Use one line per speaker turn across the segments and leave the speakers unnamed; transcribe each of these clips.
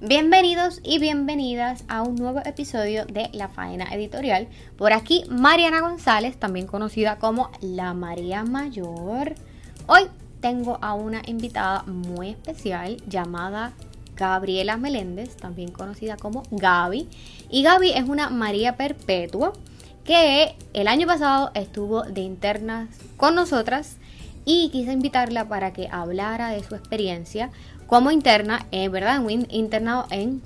Bienvenidos y bienvenidas a un nuevo episodio de La Faena Editorial. Por aquí Mariana González, también conocida como La María Mayor. Hoy tengo a una invitada muy especial llamada Gabriela Meléndez, también conocida como Gaby. Y Gaby es una María Perpetua que el año pasado estuvo de internas con nosotras y quise invitarla para que hablara de su experiencia como interna, eh, ¿verdad? Un internado en,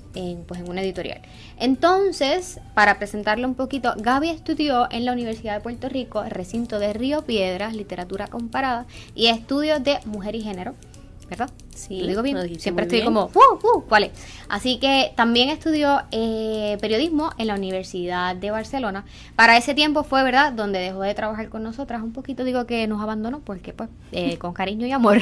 pues en una editorial. Entonces, para presentarle un poquito, Gaby estudió en la Universidad de Puerto Rico, recinto de Río Piedras, literatura comparada y estudios de mujer y género. ¿Verdad? Sí, lo digo bien. Siempre estoy como, uh, uh, ¿cuál es? Así que también estudió eh, periodismo en la Universidad de Barcelona. Para ese tiempo fue, ¿verdad?, donde dejó de trabajar con nosotras. Un poquito digo que nos abandonó porque, pues, eh, con cariño y amor.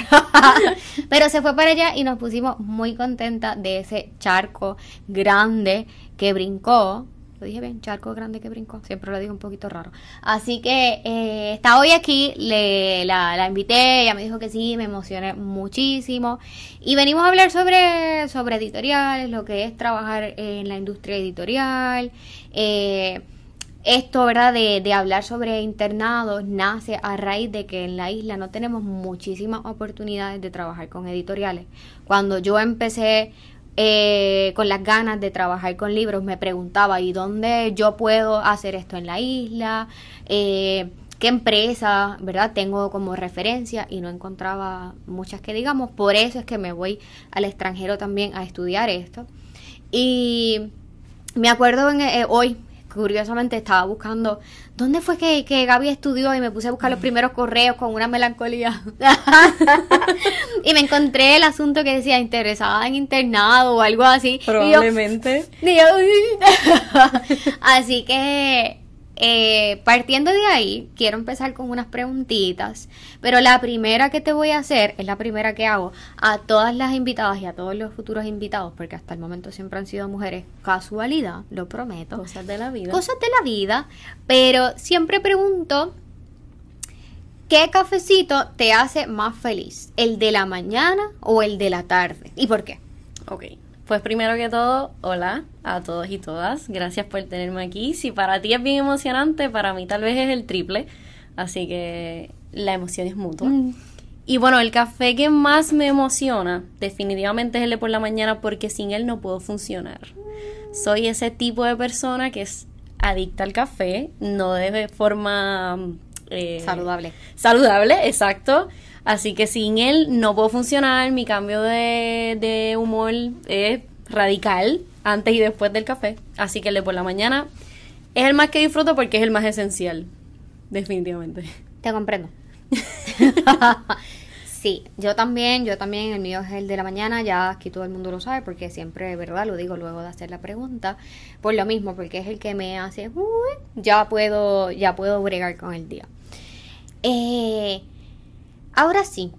Pero se fue para allá y nos pusimos muy contentas de ese charco grande que brincó dije bien, charco grande que brincó. Siempre lo digo un poquito raro. Así que eh, está hoy aquí, le, la, la, invité, ella me dijo que sí, me emocioné muchísimo. Y venimos a hablar sobre, sobre editoriales, lo que es trabajar en la industria editorial. Eh, esto, ¿verdad? De, de, hablar sobre internados nace a raíz de que en la isla no tenemos muchísimas oportunidades de trabajar con editoriales. Cuando yo empecé eh, con las ganas de trabajar con libros, me preguntaba, ¿y dónde yo puedo hacer esto en la isla? Eh, ¿Qué empresa, verdad? Tengo como referencia y no encontraba muchas que digamos. Por eso es que me voy al extranjero también a estudiar esto. Y me acuerdo eh, hoy, curiosamente estaba buscando dónde fue que, que Gaby estudió y me puse a buscar los primeros correos con una melancolía. y me encontré el asunto que decía interesada en internado o algo así.
Probablemente.
así que eh, partiendo de ahí, quiero empezar con unas preguntitas, pero la primera que te voy a hacer es la primera que hago a todas las invitadas y a todos los futuros invitados, porque hasta el momento siempre han sido mujeres, casualidad, lo prometo.
Cosas de la vida.
Cosas de la vida, pero siempre pregunto, ¿qué cafecito te hace más feliz? ¿El de la mañana o el de la tarde? ¿Y por qué?
Ok. Pues primero que todo, hola a todos y todas. Gracias por tenerme aquí. Si para ti es bien emocionante, para mí tal vez es el triple. Así que la emoción es mutua. Mm. Y bueno, el café que más me emociona definitivamente es el de por la mañana porque sin él no puedo funcionar. Soy ese tipo de persona que es adicta al café, no de forma...
Eh, saludable.
Saludable, exacto. Así que sin él no puedo funcionar, mi cambio de, humor es radical antes y después del café. Así que el de por la mañana es el más que disfruto porque es el más esencial, definitivamente.
Te comprendo. sí, yo también, yo también, el mío es el de la mañana, ya aquí todo el mundo lo sabe porque siempre, ¿verdad? Lo digo luego de hacer la pregunta, por lo mismo, porque es el que me hace, ya puedo, ya puedo bregar con el día. Eh, Ahora sí,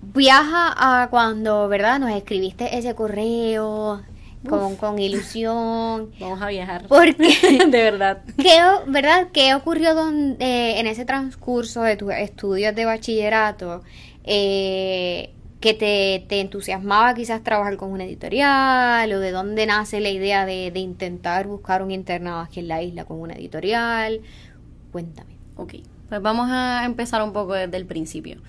viaja a cuando, ¿verdad? Nos escribiste ese correo con, con, ilusión.
Vamos a viajar.
Porque,
de verdad.
¿qué, ¿Verdad? ¿Qué ocurrió donde, en ese transcurso de tus estudios de bachillerato eh, que te, te, entusiasmaba quizás trabajar con una editorial o de dónde nace la idea de, de intentar buscar un internado aquí en la isla con una editorial? Cuéntame.
Ok. Pues vamos a empezar un poco desde el principio.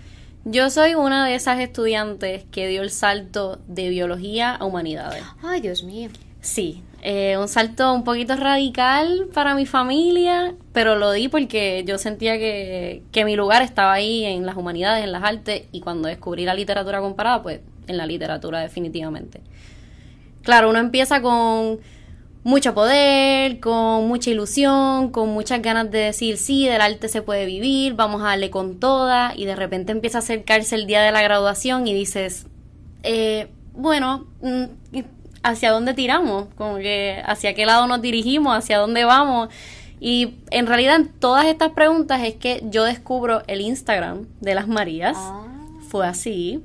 Yo soy una de esas estudiantes que dio el salto de biología a humanidades.
Ay, Dios mío.
Sí, eh, un salto un poquito radical para mi familia, pero lo di porque yo sentía que, que mi lugar estaba ahí en las humanidades, en las artes, y cuando descubrí la literatura comparada, pues en la literatura definitivamente. Claro, uno empieza con mucho poder, con mucha ilusión, con muchas ganas de decir, sí, del arte se puede vivir, vamos a darle con toda, y de repente empieza a acercarse el día de la graduación y dices, eh, bueno, mm, ¿hacia dónde tiramos? Como que, ¿hacia qué lado nos dirigimos? ¿Hacia dónde vamos? Y en realidad en todas estas preguntas es que yo descubro el Instagram de las Marías. Ah. Fue así,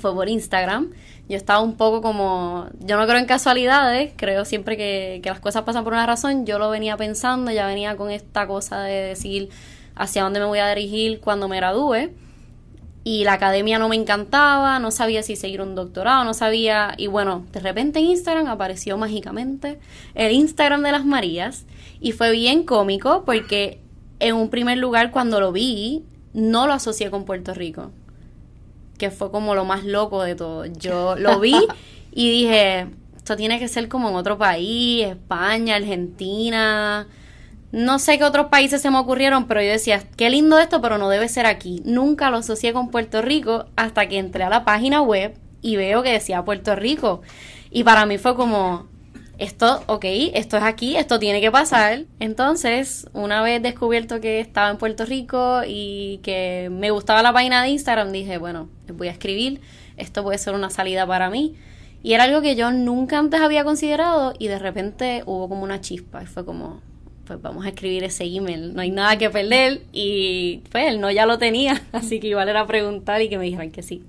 fue por Instagram yo estaba un poco como, yo no creo en casualidades, creo siempre que, que las cosas pasan por una razón, yo lo venía pensando, ya venía con esta cosa de decir hacia dónde me voy a dirigir cuando me gradúe y la academia no me encantaba, no sabía si seguir un doctorado, no sabía, y bueno, de repente en Instagram apareció mágicamente el Instagram de las Marías y fue bien cómico porque en un primer lugar cuando lo vi no lo asocié con Puerto Rico, que fue como lo más loco de todo. Yo lo vi y dije, esto tiene que ser como en otro país, España, Argentina, no sé qué otros países se me ocurrieron, pero yo decía, qué lindo esto, pero no debe ser aquí. Nunca lo asocié con Puerto Rico hasta que entré a la página web y veo que decía Puerto Rico. Y para mí fue como, esto, ok, esto es aquí, esto tiene que pasar. Entonces, una vez descubierto que estaba en Puerto Rico y que me gustaba la página de Instagram, dije, bueno, voy a escribir, esto puede ser una salida para mí. Y era algo que yo nunca antes había considerado y de repente hubo como una chispa y fue como, pues vamos a escribir ese email, no hay nada que perder y pues él no ya lo tenía, así que igual era preguntar y que me dijeran que sí.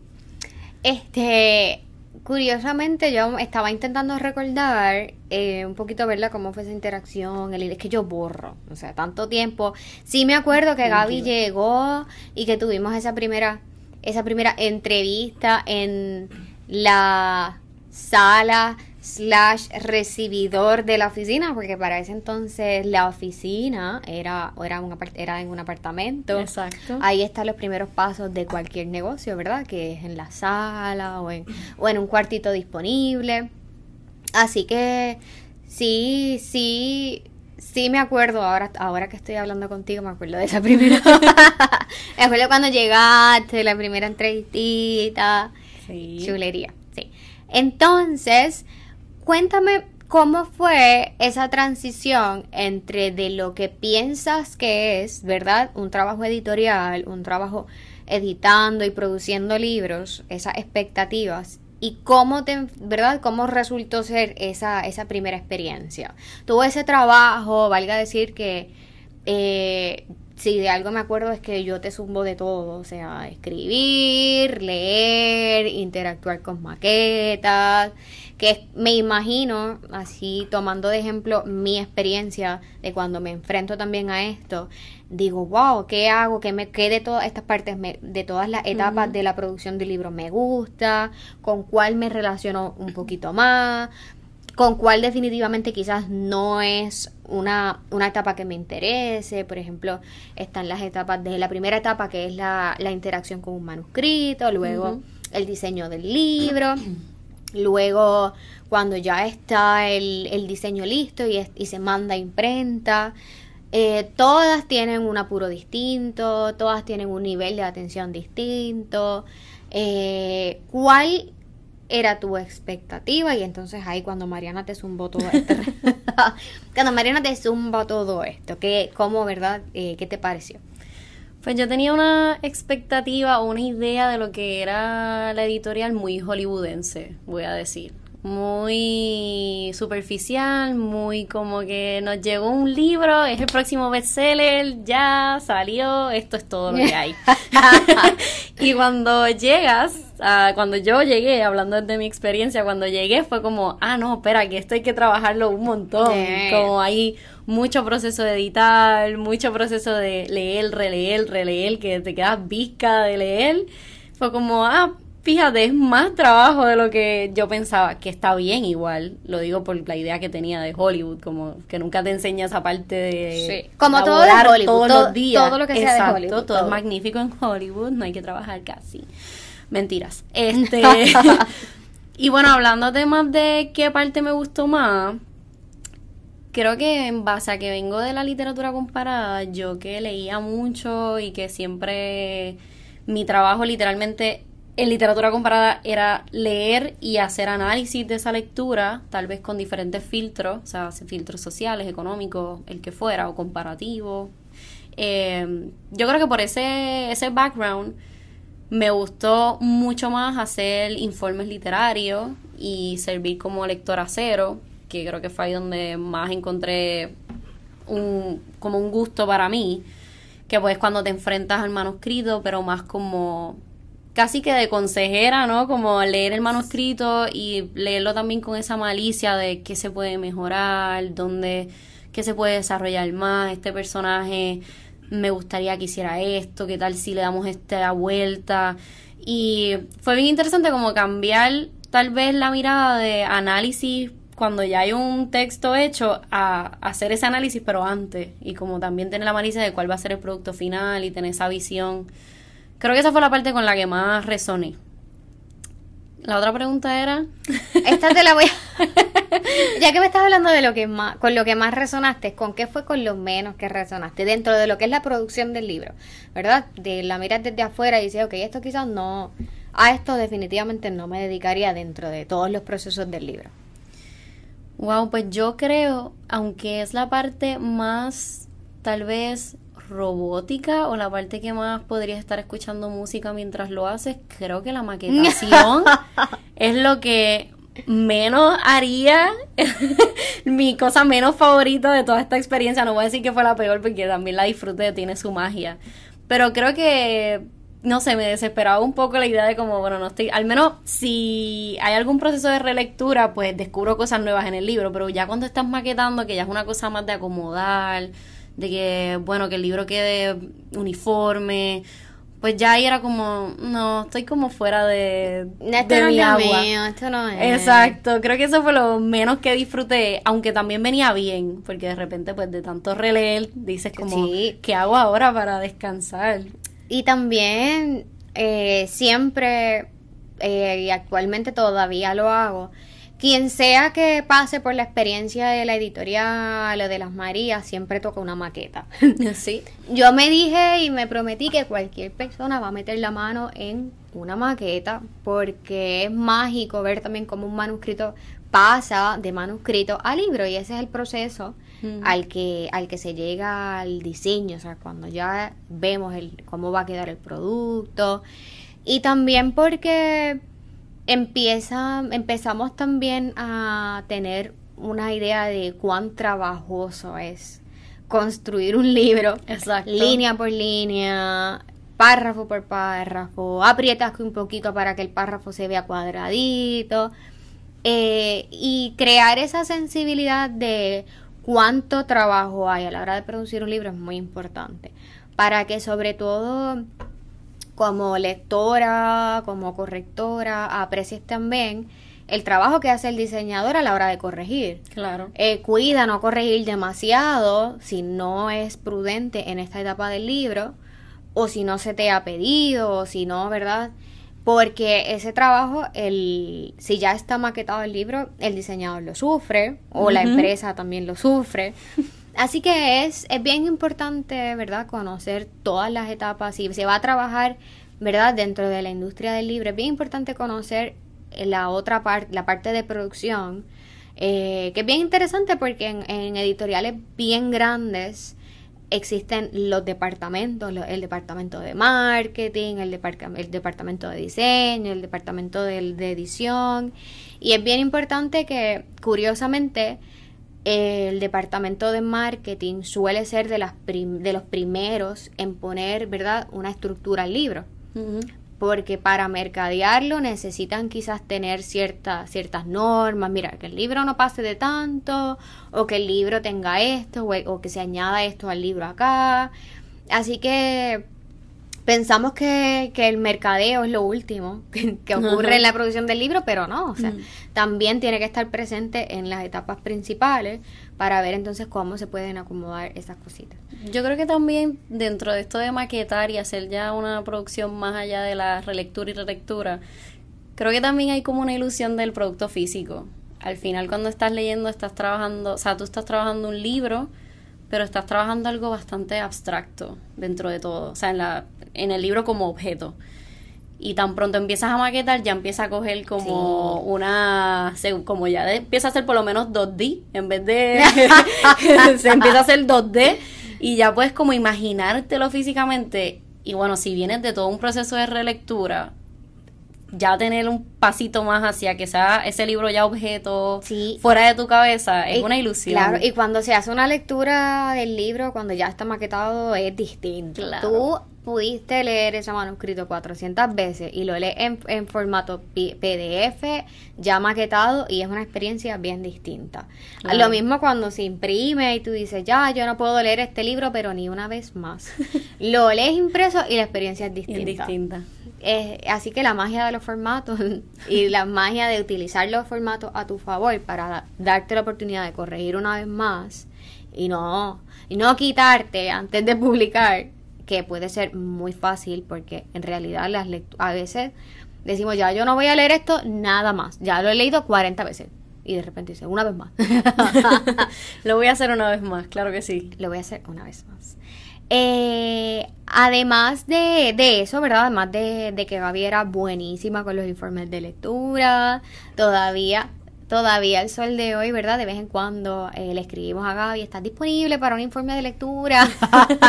Este, curiosamente yo estaba intentando recordar eh, un poquito, verla Cómo fue esa interacción, el es que yo borro, o sea, tanto tiempo. Sí me acuerdo que Gaby llegó y que tuvimos esa primera, esa primera entrevista en la sala slash recibidor de la oficina, porque para ese entonces la oficina era, era, un, era en un apartamento.
Exacto.
Ahí están los primeros pasos de cualquier negocio, ¿verdad? Que es en la sala o en, o en un cuartito disponible. Así que sí, sí, sí me acuerdo, ahora, ahora que estoy hablando contigo, me acuerdo de esa primera. me acuerdo cuando llegaste, la primera entrevistita. Sí. Chulería, sí. Entonces, Cuéntame cómo fue esa transición entre de lo que piensas que es, ¿verdad? Un trabajo editorial, un trabajo editando y produciendo libros, esas expectativas, y cómo te, ¿verdad? Cómo resultó ser esa, esa primera experiencia. Tuvo ese trabajo, valga decir que eh, si de algo me acuerdo es que yo te zumbo de todo, o sea, escribir, leer, interactuar con maquetas, que me imagino, así tomando de ejemplo mi experiencia de cuando me enfrento también a esto, digo, wow, ¿qué hago? ¿Qué, me, qué de todas estas partes, de todas las etapas de la producción del libro me gusta? ¿Con cuál me relaciono un poquito más? con cuál definitivamente quizás no es una, una, etapa que me interese. Por ejemplo, están las etapas de la primera etapa que es la, la interacción con un manuscrito, luego el diseño del libro, luego cuando ya está el, el diseño listo y, y, se manda a imprenta. Eh, todas tienen un apuro distinto, todas tienen un nivel de atención distinto. Eh, ¿Cuál era tu expectativa y entonces ahí cuando Mariana te zumbó todo esto, cuando Mariana te todo esto, ¿qué, ¿cómo, verdad? Eh, ¿Qué te pareció?
Pues yo tenía una expectativa o una idea de lo que era la editorial muy hollywoodense, voy a decir. Muy superficial, muy como que nos llegó un libro, es el próximo bestseller, ya salió, esto es todo lo que hay. y cuando llegas, cuando yo llegué, hablando de mi experiencia, cuando llegué fue como, ah, no, espera, que esto hay que trabajarlo un montón, como hay mucho proceso de editar, mucho proceso de leer, releer, releer, que te quedas visca de leer. Fue como, ah, fíjate, es más trabajo de lo que yo pensaba, que está bien igual, lo digo por la idea que tenía de Hollywood, como que nunca te enseña esa parte de...
Sí. Como todo de Hollywood, todos los días. Todo lo que sea
de
Hollywood.
Todo, es magnífico en Hollywood, no hay que trabajar casi. Mentiras. Este... y bueno, hablando de más de qué parte me gustó más, creo que en base a que vengo de la literatura comparada, yo que leía mucho y que siempre mi trabajo literalmente en literatura comparada era leer y hacer análisis de esa lectura, tal vez con diferentes filtros, o sea, filtros sociales, económicos, el que fuera, o comparativo. Eh, yo creo que por ese, ese background me gustó mucho más hacer informes literarios y servir como lectora cero, que creo que fue ahí donde más encontré un, como un gusto para mí, que pues cuando te enfrentas al manuscrito, pero más como casi que de consejera, ¿no? Como leer el manuscrito y leerlo también con esa malicia de qué se puede mejorar, dónde, qué se puede desarrollar más, este personaje me gustaría que hiciera esto, qué tal si le damos esta vuelta. Y fue bien interesante como cambiar tal vez la mirada de análisis cuando ya hay un texto hecho a hacer ese análisis pero antes y como también tener la malicia de cuál va a ser el producto final y tener esa visión Creo que esa fue la parte con la que más resoné. La otra pregunta era.
Esta te la voy a. ya que me estás hablando de lo que más, con lo que más resonaste, ¿con qué fue con lo menos que resonaste? Dentro de lo que es la producción del libro, ¿verdad? De la miras desde afuera y dices, ok, esto quizás no. A esto definitivamente no me dedicaría dentro de todos los procesos del libro.
Wow, pues yo creo, aunque es la parte más tal vez robótica o la parte que más podrías estar escuchando música mientras lo haces, creo que la maquetación es lo que menos haría mi cosa menos favorita de toda esta experiencia. No voy a decir que fue la peor porque también la disfruté, tiene su magia. Pero creo que, no sé, me desesperaba un poco la idea de como, bueno, no estoy, al menos si hay algún proceso de relectura, pues descubro cosas nuevas en el libro, pero ya cuando estás maquetando, que ya es una cosa más de acomodar, de que, bueno, que el libro quede uniforme. Pues ya ahí era como, no, estoy como fuera de,
esto no mi agua. esto no es.
Exacto, creo que eso fue lo menos que disfruté, aunque también venía bien, porque de repente, pues de tanto releer, dices como, ¿qué hago ahora para descansar?
Y también eh, siempre, eh, y actualmente todavía lo hago, quien sea que pase por la experiencia de la editorial o de las Marías, siempre toca una maqueta.
Sí.
Yo me dije y me prometí que cualquier persona va a meter la mano en una maqueta porque es mágico ver también cómo un manuscrito pasa de manuscrito a libro y ese es el proceso al que al que se llega al diseño, o sea, cuando ya vemos el cómo va a quedar el producto. Y también porque empieza, empezamos también a tener una idea de cuán trabajoso es construir un libro, línea por línea, párrafo por párrafo, aprietas un poquito para que el párrafo se vea cuadradito eh, y crear esa sensibilidad de cuánto trabajo hay a la hora de producir un libro es muy importante para que sobre todo como lectora, como correctora, aprecies también el trabajo que hace el diseñador a la hora de corregir.
Claro.
Eh, cuida no corregir demasiado si no es prudente en esta etapa del libro, o si no se te ha pedido, o si no, ¿verdad? Porque ese trabajo, el, si ya está maquetado el libro, el diseñador lo sufre, o la empresa también lo sufre. Así que es, es bien importante, ¿verdad? Conocer todas las etapas. Si se va a trabajar, ¿verdad? Dentro de la industria del libro, es bien importante conocer la otra parte, la parte de producción, eh, que es bien interesante porque en, editoriales bien grandes existen los departamentos, el departamento de marketing, el, el departamento de diseño, el departamento de, edición, y es bien importante que, curiosamente, el departamento de marketing suele ser de, las de los primeros en poner, ¿verdad?, una estructura al libro. Porque para mercadearlo necesitan quizás tener ciertas ciertas normas. Mira, que el libro no pase de tanto, o que el libro tenga esto, o, o que se añada esto al libro acá. Así que pensamos que, que, el mercadeo es lo último que, ocurre en la producción del libro, pero no, o sea, mm. también tiene que estar presente en las etapas principales para ver entonces cómo se pueden acomodar esas cositas.
Yo creo que también dentro de esto de maquetar y hacer ya una producción más allá de la relectura y relectura, creo que también hay como una ilusión del producto físico. Al final cuando estás leyendo estás trabajando, o sea, tú estás trabajando un libro, pero estás trabajando algo bastante abstracto dentro de todo, o sea, en, la, en el libro como objeto. Y tan pronto empiezas a maquetar, ya empieza a coger como una. Como ya empieza a ser por lo menos 2D, en vez de. se empieza a hacer 2D, y ya puedes como imaginártelo físicamente. Y bueno, si vienes de todo un proceso de relectura, ya tener un pasito más hacia que sea ese libro ya objeto fuera de tu cabeza es una ilusión.
Claro, y cuando se hace una lectura del libro, cuando ya está maquetado, es distinto. Tú pudiste leer ese manuscrito 400 veces y lo lees en, en formato PDF, ya maquetado, y es una experiencia bien distinta.
Claro.
Lo mismo cuando se imprime y tú dices, ya, yo no puedo leer este libro, pero ni una vez más. lo lees impreso y la experiencia es
es
distinta. Eh, así que la magia de los formatos y la magia de utilizar los formatos a tu favor para da- darte la oportunidad de corregir una vez más y no, y no quitarte antes de publicar, que puede ser muy fácil porque en realidad las a veces decimos ya yo no voy a leer esto nada más, ya lo he leído 40 veces y de repente dice una vez más.
Lo voy a hacer una vez más, claro que sí.
Lo voy a hacer una vez más. Eh, además de, de eso, ¿verdad? Además de, de que Gaby era buenísima con los informes de lectura, todavía, todavía el sol de hoy, ¿verdad? De vez en cuando eh, le escribimos a Gaby, ¿estás disponible para un informe de lectura?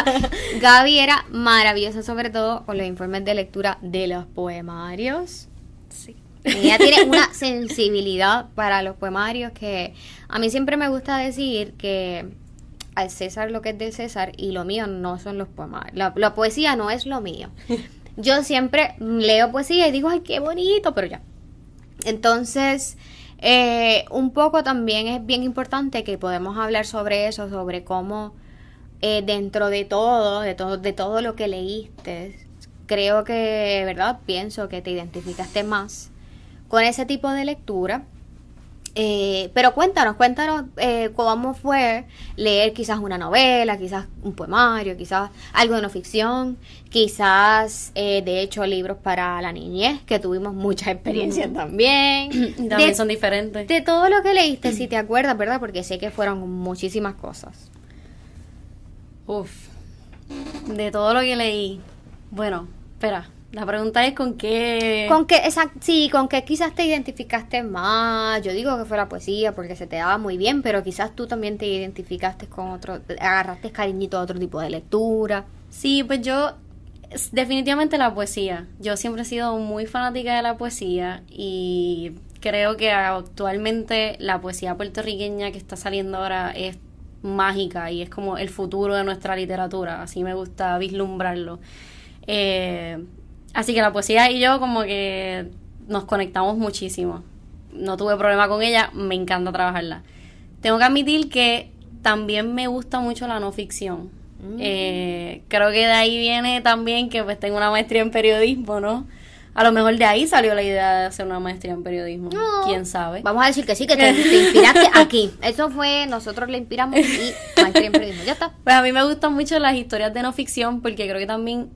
Gaby era maravillosa, sobre todo con los informes de lectura de los poemarios.
Sí.
Ella tiene una sensibilidad para los poemarios que a mí siempre me gusta decir que al César lo que es del César y lo mío no son los poemarios. La, la poesía no es lo mío. Yo siempre leo poesía y digo, ay, qué bonito, pero ya. Entonces, eh, un poco también es bien importante que podemos hablar sobre eso, sobre cómo eh, dentro de todo, de todo, de todo lo que leíste, creo que, ¿verdad? Pienso que te identificaste más con ese tipo de lectura. Eh, pero cuéntanos, cuéntanos eh, cómo fue leer quizás una novela, quizás un poemario, quizás algo de no ficción, quizás eh, de hecho libros para la niñez, que tuvimos mucha experiencia también.
Y también
De-
son diferentes.
de todo lo que leíste, si te acuerdas, ¿verdad? Porque sé que fueron muchísimas cosas.
Uf. De todo lo que leí. Bueno, espera. La pregunta es con qué.
Con que, exact- sí, con que quizás te identificaste más. Yo digo que fue la poesía porque se te daba muy bien, pero quizás tú también te identificaste con otro, te agarraste cariñito a otro tipo de lectura.
Sí, pues yo. Definitivamente la poesía. Yo siempre he sido muy fanática de la poesía y creo que actualmente la poesía puertorriqueña que está saliendo ahora es mágica y es como el futuro de nuestra literatura. Así me gusta vislumbrarlo. Eh, así que la poesía y yo como que nos conectamos muchísimo. No tuve problema con ella, me encanta trabajarla. Tengo que admitir que también me gusta mucho la no ficción.
Mm.
Eh, creo que de ahí viene también que pues tengo una maestría en periodismo, ¿no? A lo mejor de ahí salió la idea de hacer una maestría en periodismo.
No.
¿Quién sabe?
Vamos a decir que sí, que te, te inspiraste aquí. Eso fue, nosotros le inspiramos y maestría en periodismo. Ya está.
Pues a mí me gustan mucho las historias de no ficción porque creo que también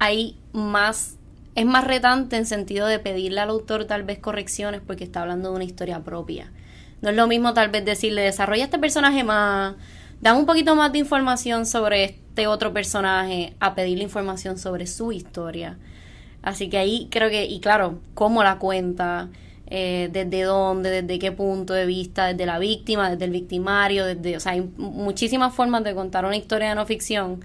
hay más, es más retante en sentido de pedirle al autor tal vez correcciones porque está hablando de una historia propia. No es lo mismo tal vez decirle, desarrolla este personaje más, dame un poquito más de información sobre este otro personaje, a pedirle información sobre su historia. Así que ahí creo que, y claro, cómo la cuenta, eh, desde dónde, desde qué punto de vista, desde la víctima, desde el victimario, desde, o sea, hay muchísimas formas de contar una historia de no ficción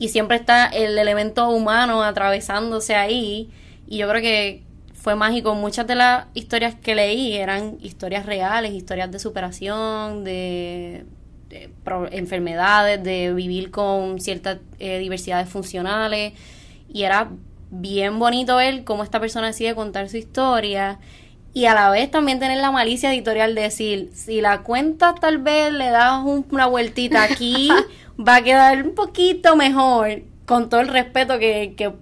y siempre está el elemento humano atravesándose ahí. Y yo creo que fue mágico. Muchas de las historias que leí eran historias reales, historias de superación, de, enfermedades, de vivir con ciertas eh, diversidades funcionales. Y era bien bonito ver cómo esta persona decide contar su historia y a la vez también tener la malicia editorial de decir, si la cuentas tal vez le das un- una vueltita aquí, va a quedar un poquito mejor, con todo el respeto que, que,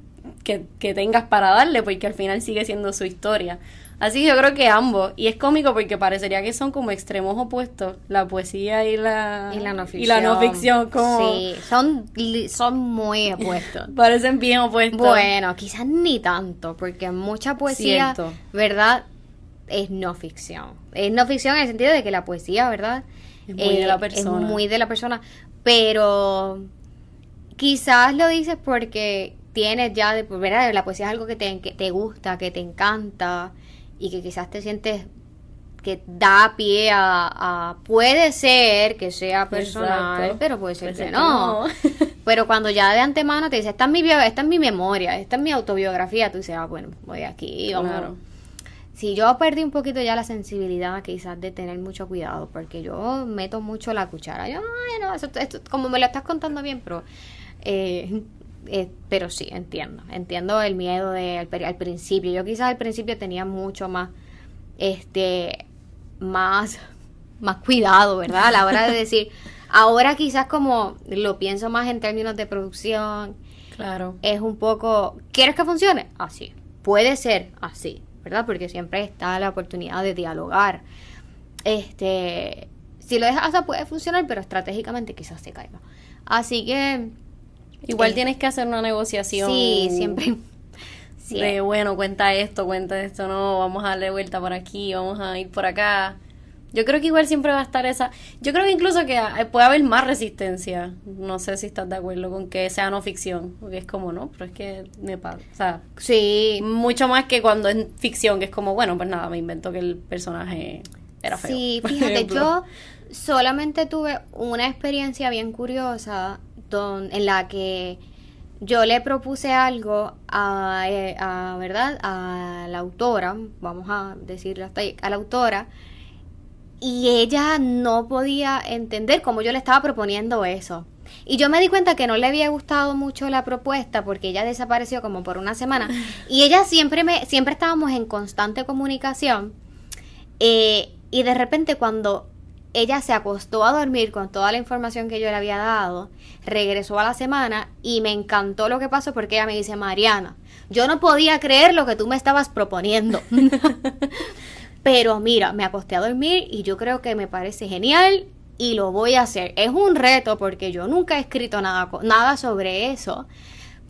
que, que tengas para darle, porque al final sigue siendo su historia. Así que yo creo que ambos, y es cómico porque parecería que son como extremos opuestos, la poesía y la,
Y la no ficción.
y la no ficción, como
Sí, son, son muy opuestos.
parecen bien opuestos.
Bueno, quizás ni tanto, porque mucha poesía,
Cierto.
¿verdad? Es no ficción. Es no ficción en el sentido de que la poesía, ¿verdad?
Es muy de la persona.
Es muy de la persona. Pero quizás lo dices porque tienes ya, de, ¿verdad? La poesía es algo que te, que te gusta, que te encanta y que quizás te sientes que da pie a, a- puede ser que sea personal,
Exacto.
pero puede ser
Puede
que
ser que
no. Pero cuando ya de antemano te dice, esta es mi, esta es mi memoria, esta es mi autobiografía, tú dices, ah, bueno, voy aquí, vamos.
Claro.
Si yo perdí un poquito ya la sensibilidad quizás de tener mucho cuidado, porque yo meto mucho la cuchara. Yo, ay, no, eso, esto- como me lo estás contando bien, pero eh, eh, pero sí, entiendo. Entiendo el miedo de, al, al principio. Yo quizás al principio tenía mucho más, este, más, más cuidado, ¿verdad? A la hora de decir, ahora quizás como lo pienso más en términos de producción.
Claro.
Es un poco, ¿quieres que funcione? Así. Puede ser así, ¿verdad? Porque siempre está la oportunidad de dialogar. Este, si lo dejas así puede funcionar, pero estratégicamente quizás se caiga. Así que
Igual
Eh,
tienes que hacer una negociación.
sí, siempre. sí,
De bueno, cuenta esto, cuenta esto, no, vamos a darle vuelta por aquí, vamos a ir por acá. Yo creo que igual siempre va a estar esa. Yo creo que incluso que eh, puede haber más resistencia. No sé si estás de acuerdo con que sea no ficción. Porque es como, no, pero es que me pasa. O sea,
sí,
mucho más que cuando es ficción, que es como, bueno, pues nada, me invento que el personaje era feo.
Sí, fíjate, yo solamente tuve una experiencia bien curiosa don- en la que yo le propuse algo a, eh, a, verdad a la autora, vamos a decirle hasta ahí, a la autora, y ella no podía entender cómo yo le estaba proponiendo eso. Y yo me di cuenta que no le había gustado mucho la propuesta porque ella desapareció como por una semana. Y ella siempre me, siempre estábamos en constante comunicación. Eh, y de repente cuando ella se acostó a dormir con toda la información que yo le había dado, regresó a la semana y me encantó lo que pasó porque ella me dice, Mariana, yo no podía creer lo que tú me estabas proponiendo. Pero mira, me acosté a dormir y yo creo que me parece genial y lo voy a hacer. Es un reto porque yo nunca he escrito nada, nada sobre eso,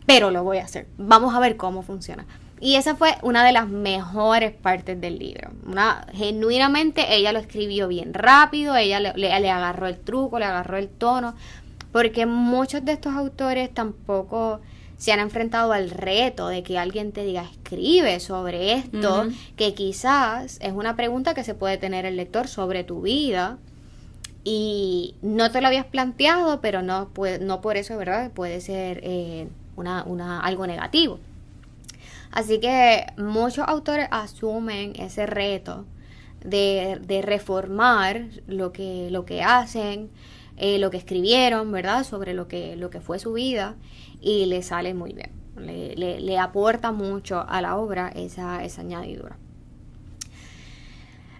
pero lo voy a hacer. Vamos a ver cómo funciona. Y esa fue una de las mejores partes del libro. Una, genuinamente ella lo escribió bien rápido, ella le, le- le agarró el truco, le agarró el tono, porque muchos de estos autores tampoco se han enfrentado al reto de que alguien te diga escribe sobre esto, que quizás es una pregunta que se puede tener el lector sobre tu vida y no te lo habías planteado, pero no, puede, no por eso, ¿verdad? Puede ser eh, una, una, algo negativo. Así que muchos autores asumen ese reto de, de reformar lo que, lo que hacen, eh, lo que escribieron, ¿verdad? Sobre lo que, lo que fue su vida y le sale muy bien. Le, le- le aporta mucho a la obra esa, esa añadidura.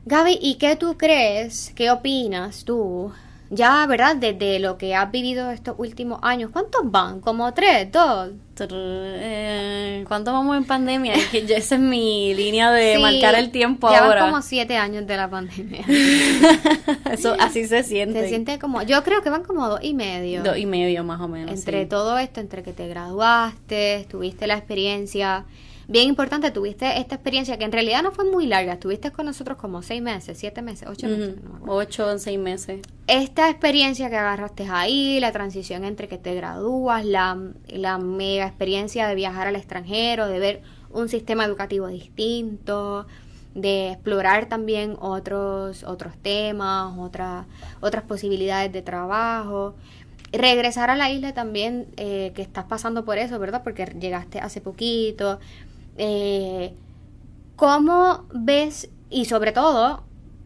Gaby, ¿y qué tú crees? ¿Qué opinas tú? Ya, ¿verdad? Desde lo que has vivido estos últimos años, ¿cuántos van? ¿Como tres? ¿Dos?
Eh, ¿Cuánto vamos en pandemia? Es que esa es mi línea de
Sí,
marcar el tiempo
ya van
ahora.
como siete años de la pandemia.
Eso así se siente.
Se siente como, yo creo que van como dos y medio.
Dos y medio más o menos.
entre
sí.
todo esto, entre que te graduaste, tuviste la experiencia, bien importante, tuviste esta experiencia que en realidad no fue muy larga, estuviste con nosotros como seis meses, siete meses, ocho meses, no me.
Ocho, seis meses.
Esta experiencia que agarraste ahí, la transición entre que te gradúas, la, la mega experiencia de viajar al extranjero, de ver un sistema educativo distinto, de explorar también otros, otros temas, otras otras posibilidades de trabajo. Regresar a la isla también, eh, que estás pasando por eso, ¿verdad? Porque llegaste hace poquito. Eh, ¿Cómo ves, y sobre todo,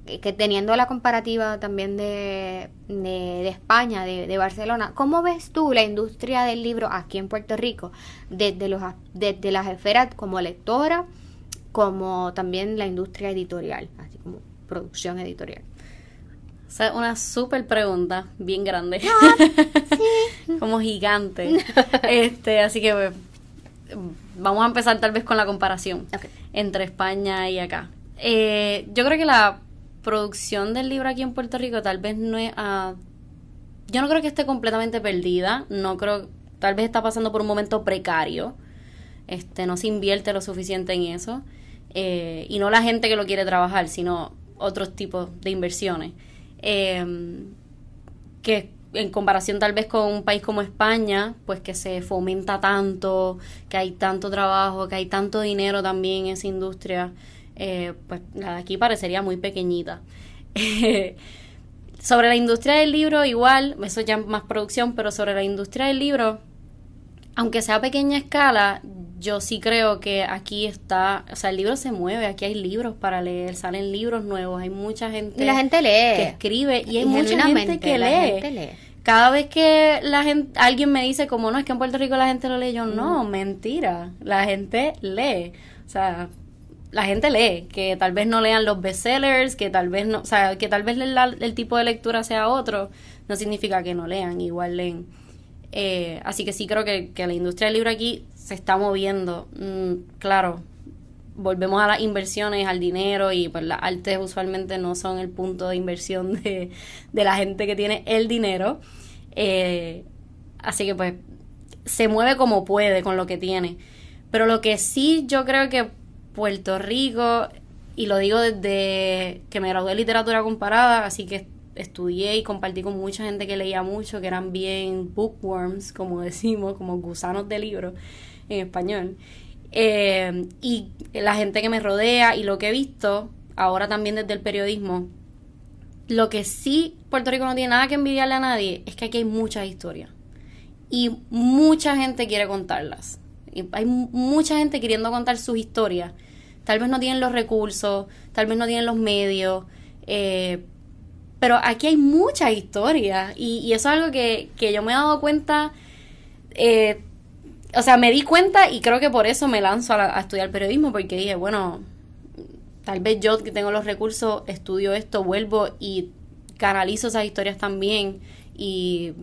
que que teniendo la comparativa también de, de, de España, de, de Barcelona, ¿cómo ves tú la industria del libro aquí en Puerto Rico? Desde, los, desde las esferas como lectora, como también la industria editorial, así como producción editorial.
O sea, una súper pregunta, bien grande.
Ah,
Como gigante. este, así que pues, vamos a empezar tal vez con la comparación entre España y acá. Eh, yo creo que la producción del libro aquí en Puerto Rico tal vez no es... ah, yo no creo que esté completamente perdida. No creo... Tal vez está pasando por un momento precario. Este, no se invierte lo suficiente en eso. Eh, y no la gente que lo quiere trabajar, sino otros tipos de inversiones. Eh, que en comparación tal vez con un país como España, pues que se fomenta tanto, que hay tanto trabajo, que hay tanto dinero también en esa industria, eh, pues la de aquí parecería muy pequeñita. sobre la industria del libro, igual, eso ya es más producción, pero sobre la industria del libro, aunque sea a pequeña escala, yo sí creo que aquí está, o sea, el libro se mueve, aquí hay libros para leer, salen libros nuevos, hay mucha gente,
Y la gente lee.
que escribe y hay
Y
mucha gente que
la
lee.
gente lee.
cada vez que la gente, alguien me dice como no, es que en Puerto Rico la gente lo lee, yo no, mentira, la gente lee. O sea, la gente lee, que tal vez no lean los bestsellers, que tal vez no, o sea, que tal vez el, tipo de lectura sea otro, no significa que no lean, igual leen. Eh, así que sí creo que, la industria del libro aquí se está moviendo. Mm, claro, volvemos a las inversiones, al dinero y pues las artes usualmente no son el punto de inversión de, la gente que tiene el dinero. Eh, así que pues se mueve como puede con lo que tiene. Pero lo que sí yo creo que Puerto Rico, y lo digo desde que me gradué de literatura comparada, así que estudié y compartí con mucha gente que leía mucho, que eran bien bookworms, como decimos, como gusanos de libro en español. Eh, y la gente que me rodea y lo que he visto, ahora también desde el periodismo, lo que sí Puerto Rico no tiene nada que envidiarle a nadie es que aquí hay muchas historias. Y mucha gente quiere contarlas. Hay mucha gente queriendo contar sus historias. Tal vez no tienen los recursos, tal vez no tienen los medios, eh, pero aquí hay muchas historias y, eso es algo que, yo me he dado cuenta, eh, o sea, me di cuenta y creo que por eso me lanzo a, estudiar periodismo, porque dije, bueno, tal vez yo que tengo los recursos, estudio esto, vuelvo y canalizo esas historias también y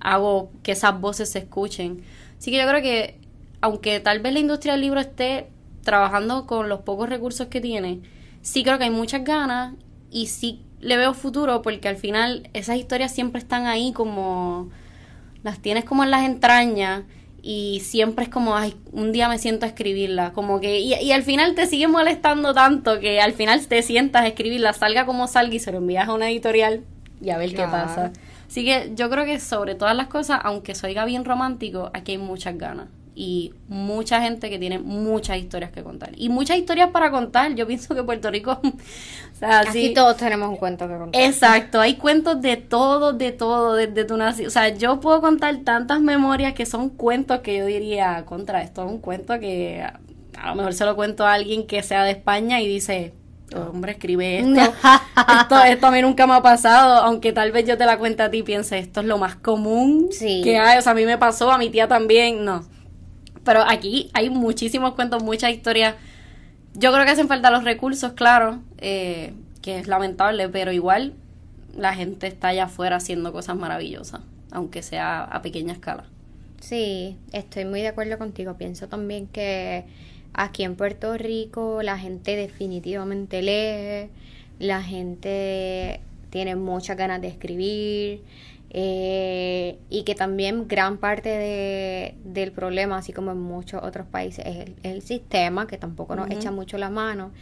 hago que esas voces se escuchen. Así que yo creo que aunque tal vez la industria del libro esté trabajando con los pocos recursos que tiene, sí creo que hay muchas ganas y sí le veo futuro porque al final esas historias siempre están ahí como las tienes como en las entrañas y siempre es como, ay, un día me siento a escribirla, como que, y, al final te sigue molestando tanto que al final te sientas a escribirla, salga como salga y se lo envías a una editorial y a ver qué pasa. Así que yo creo que sobre todas las cosas, aunque soy bien romántico, aquí hay muchas ganas y mucha gente que tiene muchas historias que contar. Y muchas historias para contar. Yo pienso que Puerto Rico...
o sea, Aquí todos tenemos un cuento que contar.
Exacto, hay cuentos de todo, de todo, desde tu nacido. O sea, yo puedo contar tantas memorias que son cuentos que yo diría, contra esto es un cuento que a lo mejor se lo cuento a alguien que sea de España y dice... Hombre, escribe esto. esto. Esto a mí nunca me ha pasado, aunque tal vez yo te la cuente a ti y piense, esto es lo más común que hay. O sea, a mí me pasó, a mi tía también. No, pero aquí hay muchísimos cuentos, muchas historias. Yo creo que hacen falta los recursos, claro, eh, que es lamentable, pero igual la gente está allá afuera haciendo cosas maravillosas, aunque sea a pequeña escala.
Sí, estoy muy de acuerdo contigo. Pienso también que aquí en Puerto Rico la gente definitivamente lee, la gente tiene muchas ganas de escribir, eh, y que también gran parte de, del problema, así como en muchos otros países, es el, sistema, que tampoco nos echa mucho la mano,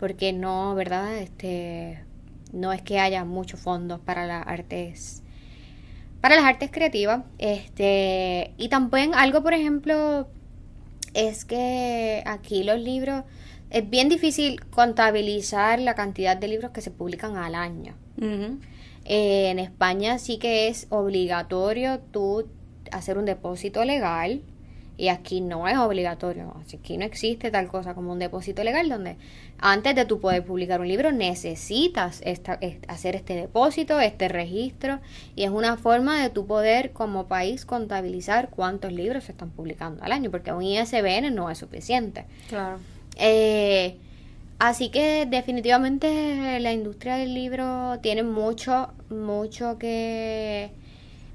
porque no, ¿verdad? Este, no es que haya muchos fondos para las artes para las artes creativas este y también algo por ejemplo es que aquí los libros es bien difícil contabilizar la cantidad de libros que se publican al año eh, en España sí que es obligatorio tú hacer un depósito legal y aquí no es obligatorio. Aquí no existe tal cosa como un depósito legal donde antes de tú poder publicar un libro necesitas hacer este depósito, este registro y es una forma de tu poder como país contabilizar cuántos libros se están publicando al año porque un ISBN no es suficiente.
Claro.
Eh, Así que definitivamente la industria del libro tiene mucho, mucho que,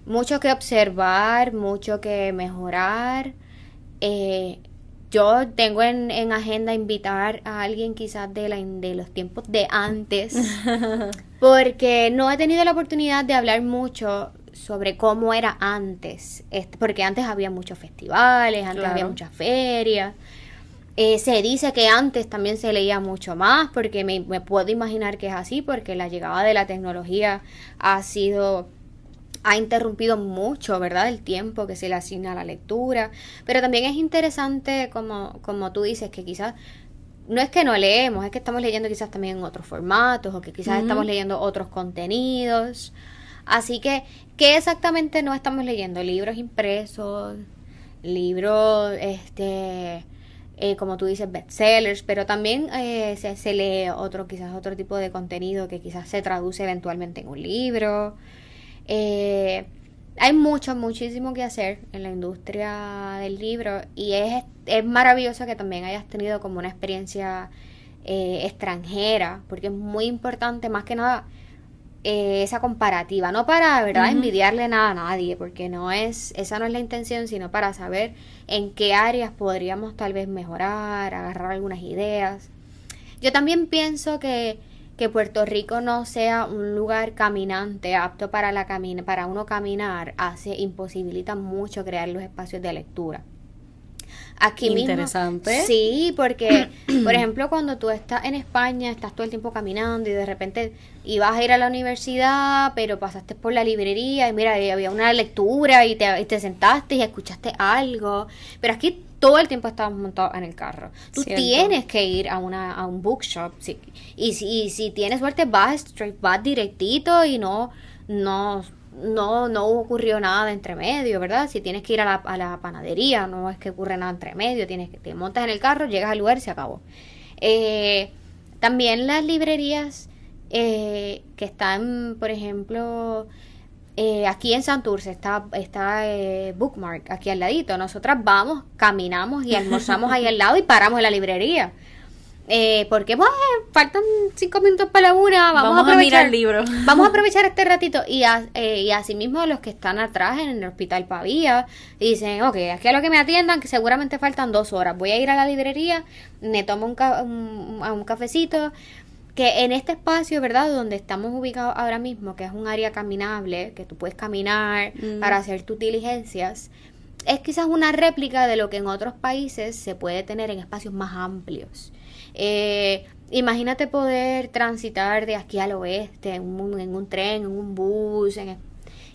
mucho que observar, mucho que mejorar. Eh, yo tengo en, en, agenda invitar a alguien quizás de, la, de los tiempos de antes, porque no he tenido la oportunidad de hablar mucho sobre cómo era antes, porque antes había muchos festivales, antes había muchas ferias. Eh, se dice que antes también se leía mucho más, porque me, puedo imaginar que es así, porque la llegada de la tecnología ha sido ha interrumpido mucho, ¿verdad? El tiempo que se le asigna a la lectura. Pero también es interesante, como, como tú dices, que quizás no es que no leemos, es que estamos leyendo quizás también en otros formatos o que quizás estamos leyendo otros contenidos. Así que, ¿qué exactamente no estamos leyendo? Libros impresos, libros, este eh, como tú dices, bestsellers, pero también eh, se, lee otro, quizás otro tipo de contenido que quizás se traduce eventualmente en un libro. Eh, hay mucho, muchísimo que hacer en la industria del libro y es, es maravilloso que también hayas tenido como una experiencia eh, extranjera, porque es muy importante más que nada eh, esa comparativa, no para, ¿verdad?, envidiarle nada a nadie, porque no es, esa no es la intención, sino para saber en qué áreas podríamos tal vez mejorar, agarrar algunas ideas. Yo también pienso que que Puerto Rico no sea un lugar caminante apto para la camina, para uno caminar hace imposibilita mucho crear los espacios de lectura. Aquí
Interesante.
sí, porque, por ejemplo, cuando tú estás en España, estás todo el tiempo caminando y de repente ibas a ir a la universidad, pero pasaste por la librería y mira, había una lectura y te, y te sentaste y escuchaste algo. Pero aquí todo el tiempo estabas montado en el carro. Tú tienes que ir a, una, a un bookshop. Sí. Y, si, si tienes suerte, vas straight, vas directito y no, no, no, no ocurrió nada de entre medio, ¿verdad? Si tienes que ir a la, a la panadería, no es que ocurre nada entre medio, tienes que te montas en el carro, llegas al lugar y se acabó. Eh, también las librerías eh, que están, por ejemplo, eh, aquí en Santurce está, está eh, Bookmark, aquí al ladito. Nosotras vamos, caminamos y almorzamos ahí al lado y paramos en la librería. Eh, porque pues, faltan cinco minutos para la una, vamos, a aprovechar
el libro.
Vamos a aprovechar este ratito y, a, eh, y asimismo los que están atrás en el hospital Pavía dicen, ok, aquí a lo que me atiendan, que seguramente faltan dos horas, voy a ir a la librería, me tomo un, un, un cafecito, que en este espacio, ¿verdad? Donde estamos ubicados ahora mismo, que es un área caminable, que tú puedes caminar mm. para hacer tus diligencias, es quizás una réplica de lo que en otros países se puede tener en espacios más amplios. Eh, imagínate poder transitar de aquí al oeste en un, en un tren, en un bus,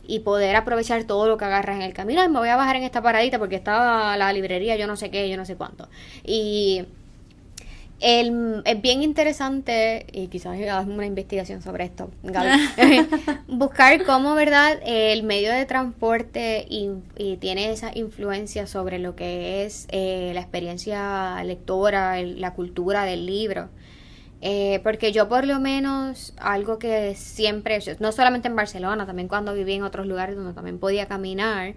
y poder aprovechar todo lo que agarras en el camino. Y me voy a bajar en esta paradita porque está la librería, yo no sé qué, yo no sé cuánto. Y el, es bien interesante, y quizás hagas una investigación sobre esto, buscar cómo, ¿verdad?, el medio de transporte y, tiene esa influencia sobre lo que es eh, la experiencia lectora, la cultura del libro. Eh, porque yo por lo menos algo que siempre, no solamente en Barcelona, también cuando viví en otros lugares donde también podía caminar,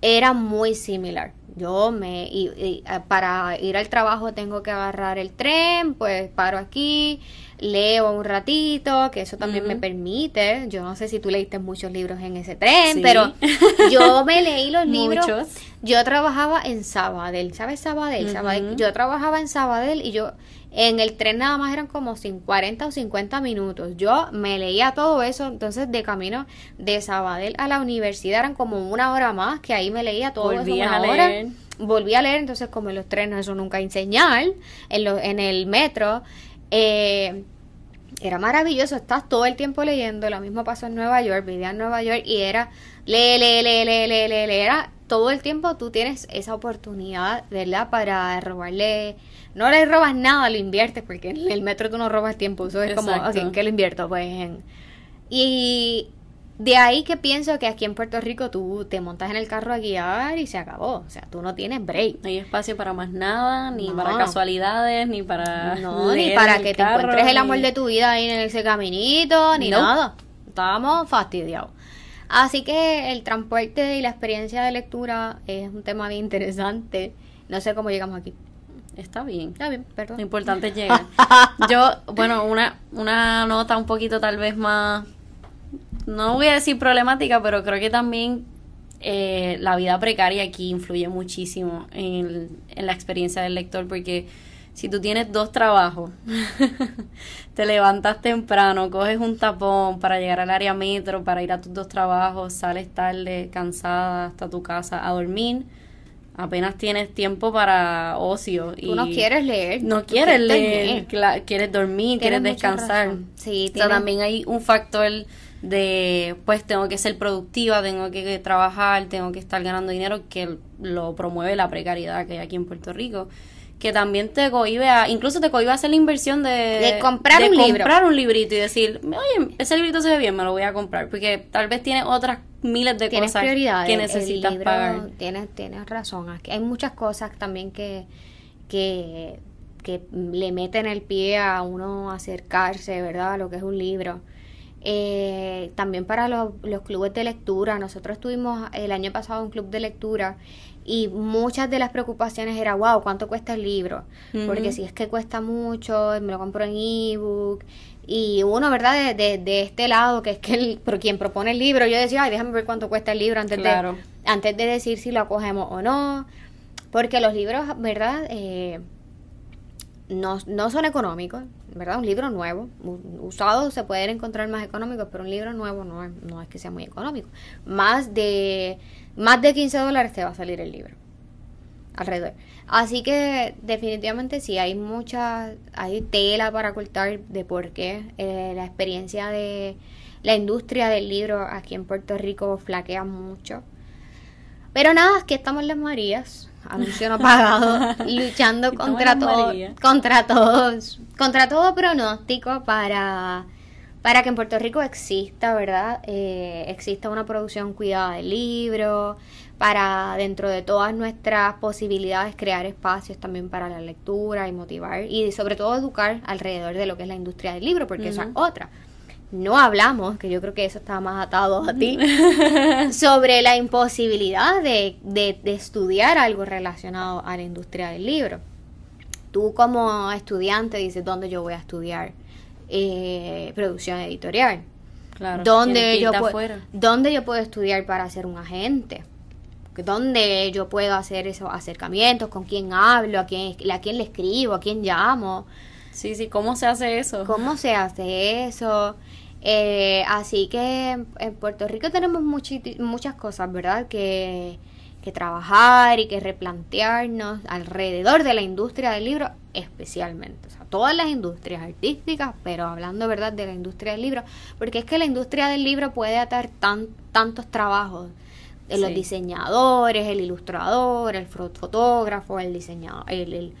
era muy similar. Yo me, y, eh, para ir al trabajo tengo que agarrar el tren, pues paro aquí, leo un ratito, que eso también me permite. Yo no sé si tú leíste muchos libros en ese tren, pero yo me leí los libros. Yo trabajaba en Sabadell, ¿sabes Sabadell? Sabadell? Yo trabajaba en Sabadell y yo en el tren nada más eran como 40 o 50 minutos. Yo me leía todo eso, entonces de camino de Sabadell a la universidad eran como una hora más, que ahí me leía todo eso una hora. Volví a leer, entonces como en los trenes eso nunca hay señal, en, lo, en el metro. Eh, era maravilloso, estás todo el tiempo leyendo, lo mismo pasó en Nueva York, vivía en Nueva York y era lee, lee, lee, lee, lee, lee, lee, era todo el tiempo tú tienes esa oportunidad, ¿verdad? Para robarle no le robas nada, lo inviertes, porque en el metro tú no robas tiempo, eso es como, ¿qué lo invierto? Pues en... Y de ahí que pienso que aquí en Puerto Rico tú te montas en el carro a guiar y se acabó. O sea, tú no tienes break.
No hay espacio para más nada, ni para casualidades, ni para.
No, ni para que te encuentres el amor de tu vida ahí en ese caminito, ni nada. Estábamos fastidiados. Así que el transporte y la experiencia de lectura es un tema bien interesante. No sé cómo llegamos aquí.
Está bien.
Está bien, perdón.
Lo importante es llegar. Yo, bueno, una, una nota un poquito tal vez más, no voy a decir problemática, pero creo que también eh, la vida precaria aquí influye muchísimo en, en la experiencia del lector, porque si tú tienes dos trabajos, te levantas temprano, coges un tapón para llegar al área metro, para ir a tus dos trabajos, sales tarde, cansada hasta tu casa a dormir apenas tienes tiempo para ocio.
Y Tú no quieres leer.
No quieres leer, quieres dormir, quieres descansar.
Sí,
o sea, también hay un factor de, pues tengo que ser productiva, tengo que trabajar, tengo que estar ganando dinero, que lo promueve la precariedad que hay aquí en Puerto Rico que también te cohibe a, incluso te cohibe a hacer la inversión de,
de comprar un
comprar un librito y decir, oye, ese librito se ve bien, me lo voy a comprar, porque tal vez tiene otras miles de cosas que necesitas pagar.
Tienes, tienes razón, aquí hay muchas cosas también que, que, que le meten el pie a uno acercarse, ¿verdad? A lo que es un libro. Eh, también para los, los clubes de lectura. Nosotros tuvimos el año pasado un club de lectura y muchas de las preocupaciones era, wow, ¿cuánto cuesta el libro? Porque si es que cuesta mucho, me lo compro en ebook. Y uno, ¿verdad? De, de, este lado, que es que el, por quien propone el libro, yo decía, ay, déjame ver cuánto cuesta el libro antes, de, antes de decir si lo acogemos o no. Porque los libros, ¿verdad? Eh, no, no son económicos, ¿verdad? Un libro nuevo, usado se puede encontrar más económicos, pero un libro nuevo no es, no es que sea muy económico. Más de, más de 15 dólares te va a salir el libro, alrededor. Así que definitivamente sí, hay mucha, hay tela para cortar de por qué eh, la experiencia de la industria del libro aquí en Puerto Rico flaquea mucho. Pero nada, aquí estamos las Marías, anuncio no pagado, luchando contra todo, contra todos, contra todo pronóstico para, para que en Puerto Rico exista, ¿verdad? Eh, exista una producción cuidada del libro, para dentro de todas nuestras posibilidades crear espacios también para la lectura y motivar y sobre todo educar alrededor de lo que es la industria del libro, porque esa es otra no hablamos, que yo creo que eso está más atado a ti, sobre la imposibilidad de, de, estudiar algo relacionado a la industria del libro. Tú como estudiante dices, ¿dónde yo voy a estudiar eh, producción editorial? Claro, ¿Dónde yo, ¿Dónde yo puedo estudiar para ser un agente? ¿Dónde yo puedo hacer esos acercamientos? ¿Con quién hablo? ¿A quién, a quién le escribo? ¿A quién llamo?
Sí, sí, ¿cómo se hace eso?
¿Cómo se hace eso? Eh, así que en Puerto Rico tenemos muchas cosas, ¿verdad? Que, que trabajar y que replantearnos alrededor de la industria del libro especialmente. O sea, todas las industrias artísticas, pero hablando, ¿verdad?, de la industria del libro, porque es que la industria del libro puede atar tan, tantos trabajos. de Los diseñadores, el ilustrador, el fotógrafo, el diseñador, el, el,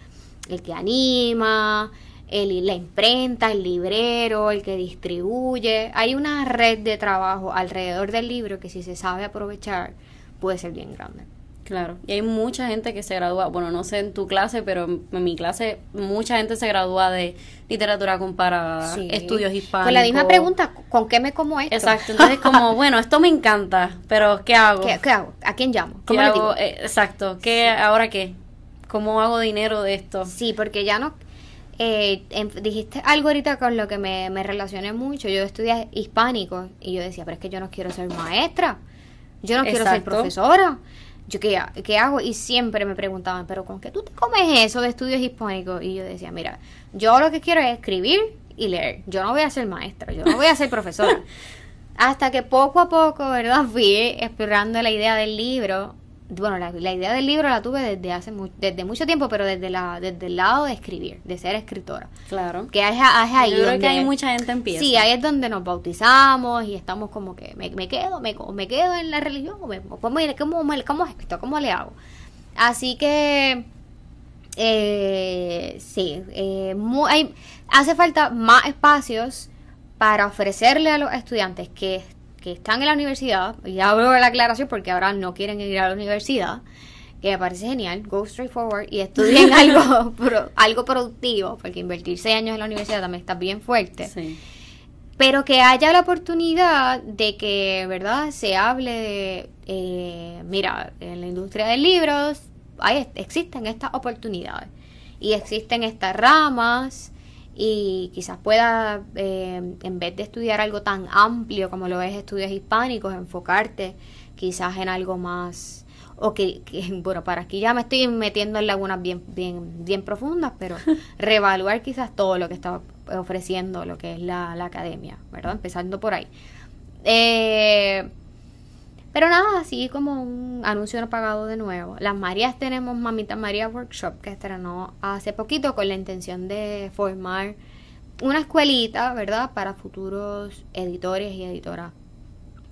el que anima, el, la imprenta, el librero, el que distribuye. Hay una red de trabajo alrededor del libro que si se sabe aprovechar puede ser bien grande.
Claro, y hay mucha gente que se gradúa, bueno, no sé en tu clase, pero en mi clase mucha gente se gradúa de literatura comparada, estudios hispanos.
Con la misma pregunta, ¿con qué me como esto?
Exacto, entonces como, bueno, esto me encanta, pero ¿qué hago?
¿Qué, hago? ¿A quién llamo?
¿Cómo le digo? Eh, exacto, ¿qué, ahora qué? ¿Cómo hago dinero de esto?
Sí, porque ya no, eh, dijiste algo ahorita con lo que me, relacioné mucho. Yo estudié hispánico y yo decía, pero es que yo no quiero ser maestra, yo no quiero ser profesora. Yo, ¿qué, ¿qué hago? Y siempre me preguntaban, ¿pero con qué tú te comes eso de estudios hispánicos? Y yo decía, mira, yo lo que quiero es escribir y leer. Yo no voy a ser maestra, yo no voy a ser profesora. Hasta que poco a poco, ¿verdad? Fui explorando la idea del libro bueno, la, idea del libro la tuve desde hace desde mucho tiempo, pero desde la desde el lado de escribir, de ser escritora.
Claro.
Que es, ahí
Yo creo que hay mucha gente empieza.
Sí, ahí es donde nos bautizamos y estamos como que me, quedo, me, me quedo en la religión, o me, ¿cómo, cómo, cómo esto? ¿Cómo le hago? Así que eh, sí, eh, hay, hace falta más espacios para ofrecerle a los estudiantes que que están en la universidad, y abro la aclaración porque ahora no quieren ir a la universidad, que me parece genial, go straight forward y estudien algo, algo productivo, porque invertir seis años en la universidad también está bien fuerte. Pero que haya la oportunidad de que, ¿verdad?, se hable de, eh, mira, en la industria de libros hay, existen estas oportunidades y existen estas ramas y quizás pueda, eh, en vez de estudiar algo tan amplio como lo es estudios hispánicos, enfocarte quizás en algo más, o que, bueno, para aquí ya me estoy metiendo en lagunas bien, bien, bien profundas, pero reevaluar quizás todo lo que está ofreciendo lo que es la, la academia, ¿verdad? Empezando por ahí. Eh, pero nada, así como un anuncio no pagado de nuevo. Las Marías tenemos Mamita María Workshop que estrenó hace poquito con la intención de formar una escuelita, ¿verdad? Para futuros editores y editoras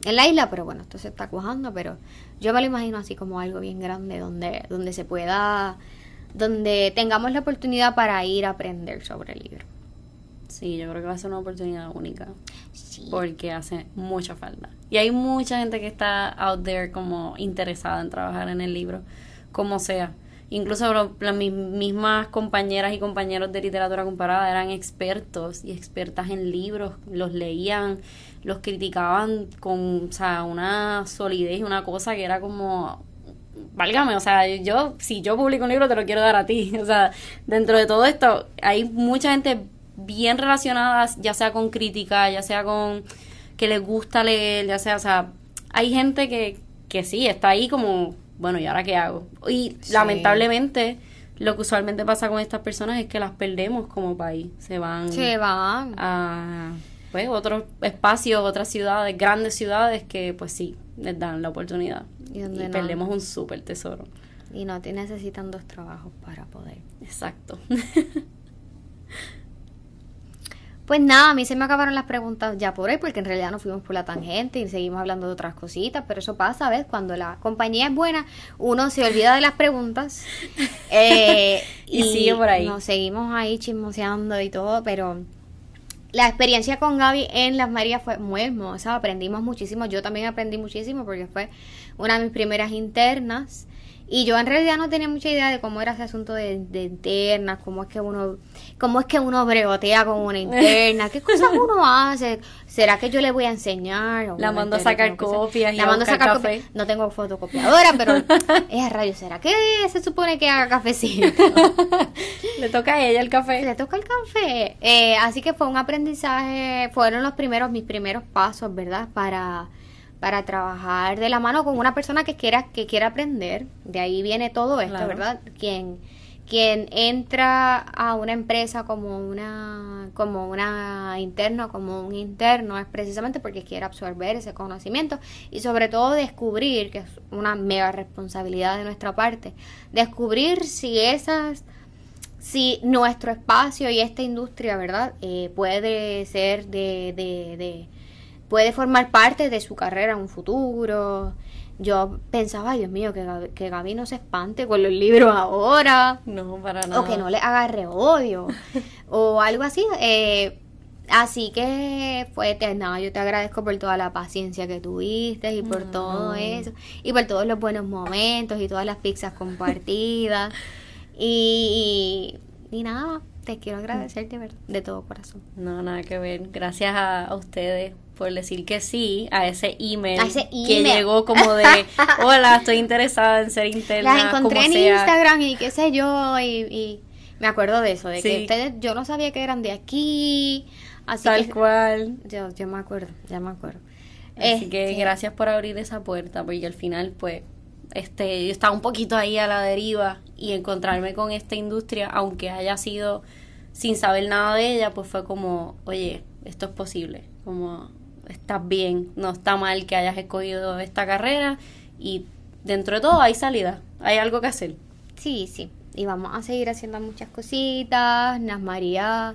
en la isla, pero bueno, esto se está cuajando, pero yo me lo imagino así como algo bien grande donde, donde se pueda, donde tengamos la oportunidad para ir a aprender sobre el libro.
Sí, yo creo que va a ser una oportunidad única. Porque hace mucha falta. Y hay mucha gente que está out there como interesada en trabajar en el libro, como sea. Incluso las mismas compañeras y compañeros de literatura comparada eran expertos y expertas en libros, los leían, los criticaban con o sea, una solidez y una cosa que era como válgame, o sea, yo, si yo publico un libro, te lo quiero dar a ti. O sea, dentro de todo esto, hay mucha gente bien relacionada, ya sea con crítica, ya sea con que les gusta leer, ya sea, o sea, hay gente que, que sí, está ahí como, bueno, ¿y ahora qué hago? Y lamentablemente, lo que usualmente pasa con estas personas es que las perdemos como país. Se van.
Se van.
A, pues, otros espacios, otras ciudades, grandes ciudades que, pues sí, les dan la oportunidad. Y, perdemos un súper tesoro.
Y no te necesitan dos trabajos para poder.
Exacto.
Pues nada, a mí se me acabaron las preguntas ya por hoy, porque en realidad nos fuimos por la tangente y seguimos hablando de otras cositas, pero eso pasa, ¿ves? Cuando la compañía es buena, uno se olvida de las preguntas eh, y, sigue por ahí. Nos seguimos ahí chismoseando y todo, pero la experiencia con Gaby en Las Marías fue muy hermosa, aprendimos muchísimo, yo también aprendí muchísimo porque fue una de mis primeras internas y yo en realidad no tenía mucha idea de cómo era ese asunto de, de internas, cómo es que uno, cómo es que uno bregotea con una interna, qué cosas uno hace, será que yo le voy a enseñar.
la mando a sacar copias,
la mando a sacar café. No tengo fotocopiadora, pero es rayo, ¿será que se supone que haga cafecito?
le toca a ella el café.
Le toca el café. Eh, así que fue un aprendizaje, fueron los primeros, mis primeros pasos, ¿verdad? Para para trabajar de la mano con una persona que quiera que quiera aprender. De ahí viene todo esto, ¿verdad? Quien quien entra a una empresa como una como una interno, como un interno es precisamente porque quiere absorber ese conocimiento y sobre todo descubrir que es una mega responsabilidad de nuestra parte, descubrir si esas si nuestro espacio y esta industria, ¿verdad? Eh, puede ser de, de, de puede formar parte de su carrera en un futuro. Yo pensaba, Dios mío, que, que Gaby no se espante con los libros ahora.
No, para nada.
O que no le agarre odio. o algo así. Eh, así que fue nada, yo te agradezco por toda la paciencia que tuviste y por todo eso. Y por todos los buenos momentos y todas las pizzas compartidas. y, y nada, te quiero agradecerte de todo corazón.
No, nada que ver. Gracias a ustedes por decir que sí a ese email, que llegó como de, hola, estoy interesada en ser interna.
Las encontré en Instagram y qué sé yo, y, me acuerdo de eso, de que ustedes, yo no sabía que eran de aquí, así
Tal cual.
Yo, yo me acuerdo, ya me acuerdo.
Así que este gracias por abrir esa puerta, porque al final, pues, este, yo estaba un poquito ahí a la deriva y encontrarme con esta industria, aunque haya sido sin saber nada de ella, pues fue como, oye, esto es posible, como estás bien, no está mal que hayas escogido esta carrera y dentro de todo hay salida, hay algo que hacer.
Sí, sí, y vamos a seguir haciendo muchas cositas, Nas María,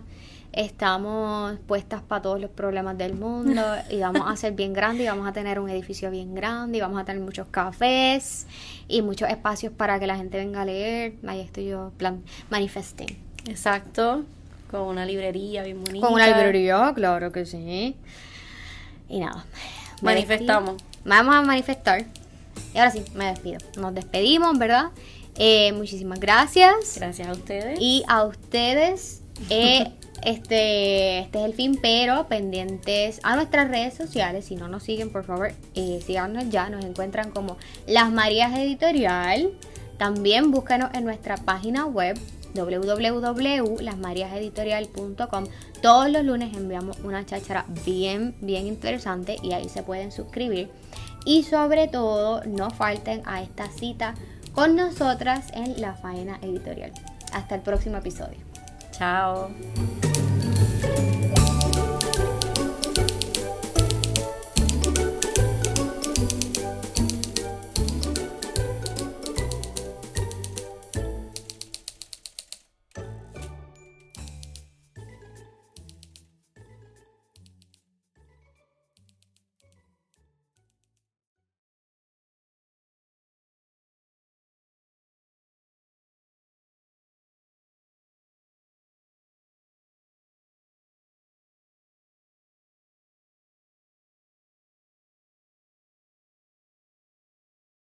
estamos puestas para todos los problemas del mundo y vamos a ser bien grandes y vamos a tener un edificio bien grande y vamos a tener muchos cafés y muchos espacios para que la gente venga a leer. Ahí estoy yo, plan, manifesting.
Exacto, con una librería bien bonita.
Con una librería, claro que sí. Y nada.
Manifestamos.
Vamos a manifestar. Y ahora sí, me despido. Nos despedimos, ¿verdad? Eh, muchísimas gracias.
Gracias a ustedes.
Y a ustedes. Eh, este, este es el fin, pero pendientes a nuestras redes sociales. Si no nos siguen, por favor, eh, síganos ya. Nos encuentran como Las Marías Editorial. También búscanos en nuestra página web www.lasmariaseditorial.com. Todos los lunes enviamos una cháchara bien, bien interesante y ahí se pueden suscribir. Y sobre todo, no falten a esta cita con nosotras en la faena editorial. Hasta el próximo episodio.
Chao.